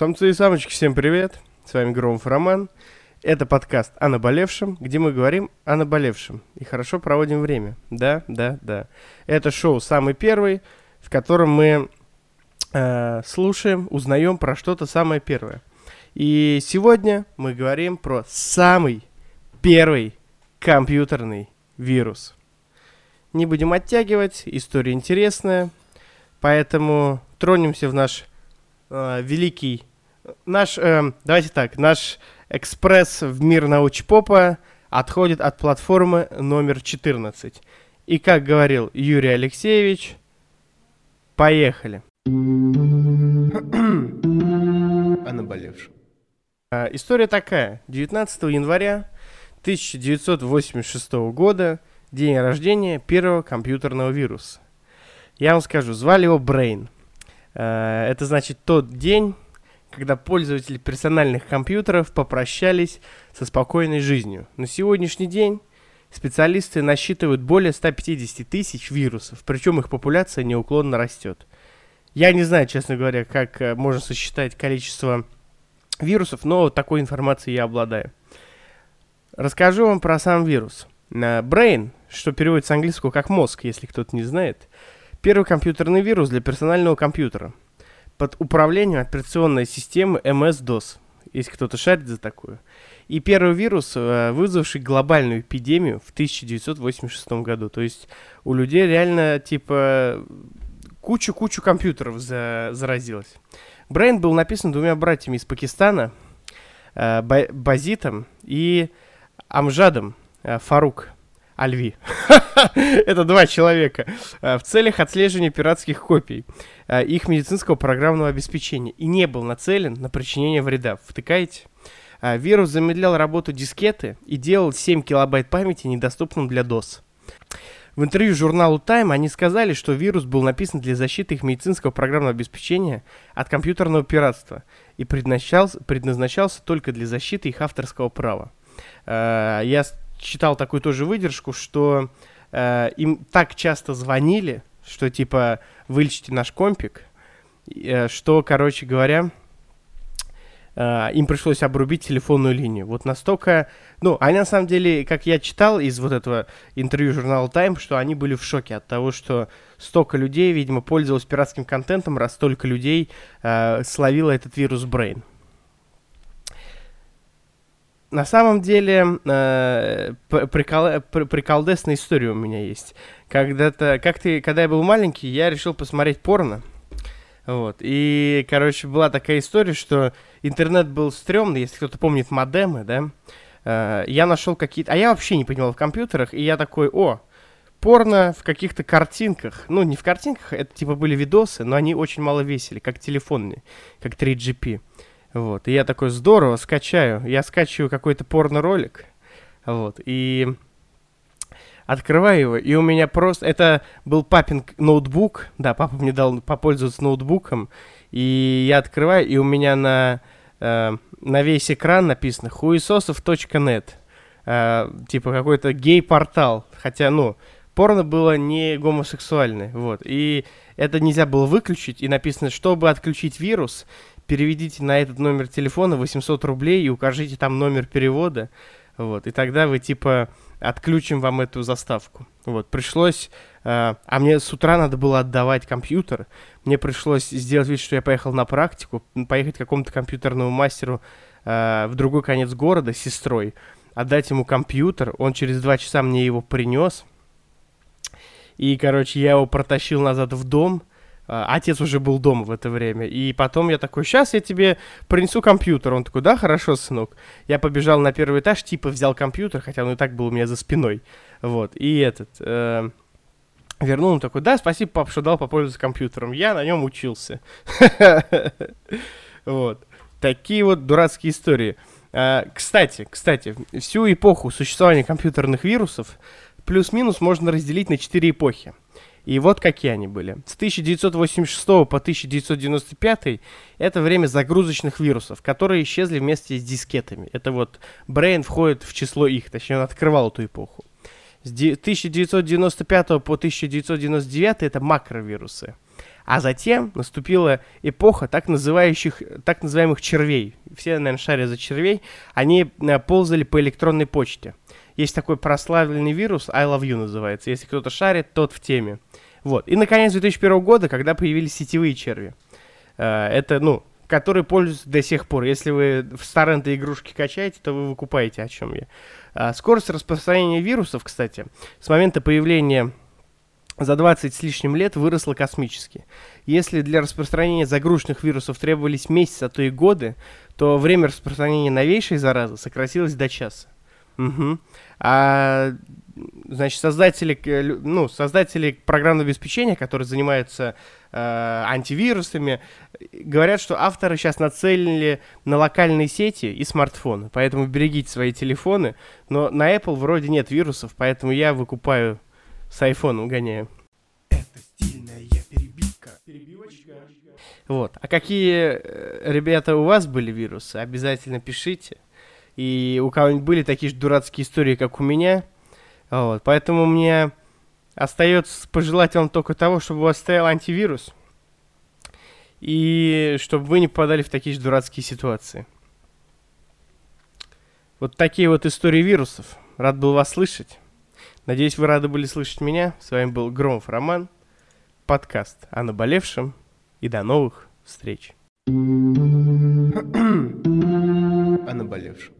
Самцы и самочки, всем привет! С вами Громов Роман. Это подкаст о наболевшем, где мы говорим о наболевшем и хорошо проводим время. Да, да, да. Это шоу «Самый первый», в котором мы э, слушаем, узнаем про что-то самое первое. И сегодня мы говорим про самый первый компьютерный вирус. Не будем оттягивать, история интересная, поэтому тронемся в наш э, великий, наш, э, давайте так, наш экспресс в мир научпопа отходит от платформы номер 14. И как говорил Юрий Алексеевич, поехали. О наболевшем. Э, история такая. 19 января 1986 года, день рождения первого компьютерного вируса. Я вам скажу, звали его Brain. Э, это значит тот день, когда пользователи персональных компьютеров попрощались со спокойной жизнью. На сегодняшний день специалисты насчитывают более 150 тысяч вирусов, причем их популяция неуклонно растет. Я не знаю, честно говоря, как э, можно сосчитать количество вирусов, но такой информацией я обладаю. Расскажу вам про сам вирус. Brain, что переводится с английского как мозг, если кто-то не знает, первый компьютерный вирус для персонального компьютера под управлением операционной системы MS-DOS, если кто-то шарит за такую. И первый вирус, э, вызвавший глобальную эпидемию в 1986 году. То есть у людей реально, типа, кучу-кучу компьютеров за заразилось. Brain был написан двумя братьями из Пакистана, э, Базитом и Амжадом э, Фарук Альви. Это два человека. Э, в целях отслеживания пиратских копий э, их медицинского программного обеспечения. И не был нацелен на причинение вреда. Втыкаете? Вирус замедлял работу дискеты и делал 7 килобайт памяти недоступным для DOS. В интервью журналу Time они сказали, что вирус был написан для защиты их медицинского программного обеспечения от компьютерного пиратства и предназначался, предназначался только для защиты их авторского права. Э, я читал такую тоже выдержку, что э, им так часто звонили, что типа вылечите наш компик, э, что, короче говоря, им пришлось обрубить телефонную линию. Вот настолько... Ну, они на самом деле, как я читал из вот этого интервью журнала Time, что они были в шоке от того, что столько людей, видимо, пользовалось пиратским контентом, раз столько людей э, словило этот вирус Brain. На самом деле, э, прикол, приколдесная история у меня есть. Когда-то, как ты, когда я был маленький, я решил посмотреть порно. Вот. И, короче, была такая история, что интернет был стрёмный, если кто-то помнит модемы, да. Э, я нашел какие-то... А я вообще не понимал в компьютерах, и я такой, о, порно в каких-то картинках. Ну, не в картинках, это типа были видосы, но они очень мало весили, как телефонные, как 3GP. Вот, и я такой, здорово, скачаю. Я скачиваю какой-то порно-ролик, вот, и открываю его, и у меня просто... Это был папин ноутбук, да, папа мне дал попользоваться ноутбуком, и я открываю, и у меня на, э, на весь экран написано хуесосов.нет, э, типа какой-то гей-портал, хотя, ну, порно было не гомосексуальное, вот, и это нельзя было выключить, и написано, чтобы отключить вирус, переведите на этот номер телефона 800 рублей и укажите там номер перевода, вот, и тогда вы, типа, отключим вам эту заставку. Вот, пришлось, э, а мне с утра надо было отдавать компьютер, мне пришлось сделать вид, что я поехал на практику, поехать к какому-то компьютерному мастеру э, в другой конец города с сестрой, отдать ему компьютер, он через два часа мне его принес, и, короче, я его протащил назад в дом, отец уже был дома в это время. И потом я такой, сейчас я тебе принесу компьютер. Он такой, да, хорошо, сынок. Я побежал на первый этаж, типа взял компьютер, хотя он и так был у меня за спиной. Вот, и этот... Э, вернул, он такой, да, спасибо, пап, что дал попользоваться компьютером. Я на нем учился. Вот. Такие вот дурацкие истории. А, кстати, кстати, всю эпоху существования компьютерных вирусов плюс-минус можно разделить на четыре эпохи. И вот какие они были. С 1986 по 1995 это время загрузочных вирусов, которые исчезли вместе с дискетами. Это вот Brain входит в число их, точнее он открывал эту эпоху. С 1995 по 1999 это макровирусы. А затем наступила эпоха так, называющих, так называемых червей. Все, наверное, шарят за червей. Они э, ползали по электронной почте. Есть такой прославленный вирус, I love you называется. Если кто-то шарит, тот в теме. Вот. И, наконец, 2001 года, когда появились сетевые черви. Э, это, ну, которые пользуются до сих пор. Если вы в старенты игрушки качаете, то вы выкупаете, о чем я. А, скорость распространения вирусов, кстати, с момента появления за 20 с лишним лет выросла космически. Если для распространения загруженных вирусов требовались месяцы, а то и годы, то время распространения новейшей заразы сократилось до часа. Угу. А значит, создатели, ну, создатели программного обеспечения, которые занимаются э, антивирусами, говорят, что авторы сейчас нацелили на локальные сети и смартфоны, поэтому берегите свои телефоны. Но на Apple вроде нет вирусов, поэтому я выкупаю с iPhone гоняю. Это стильная перебивка. Перебивочка. Вот. А какие, э, ребята, у вас были вирусы? Обязательно пишите. И у кого-нибудь были такие же дурацкие истории, как у меня. Вот. Поэтому мне остается пожелать вам только того, чтобы у вас стоял антивирус. И чтобы вы не попадали в такие же дурацкие ситуации. Вот такие вот истории вирусов. Рад был вас слышать. Надеюсь, вы рады были слышать меня. С вами был Громов Роман, подкаст о наболевшем. И до новых встреч. о наболевшем.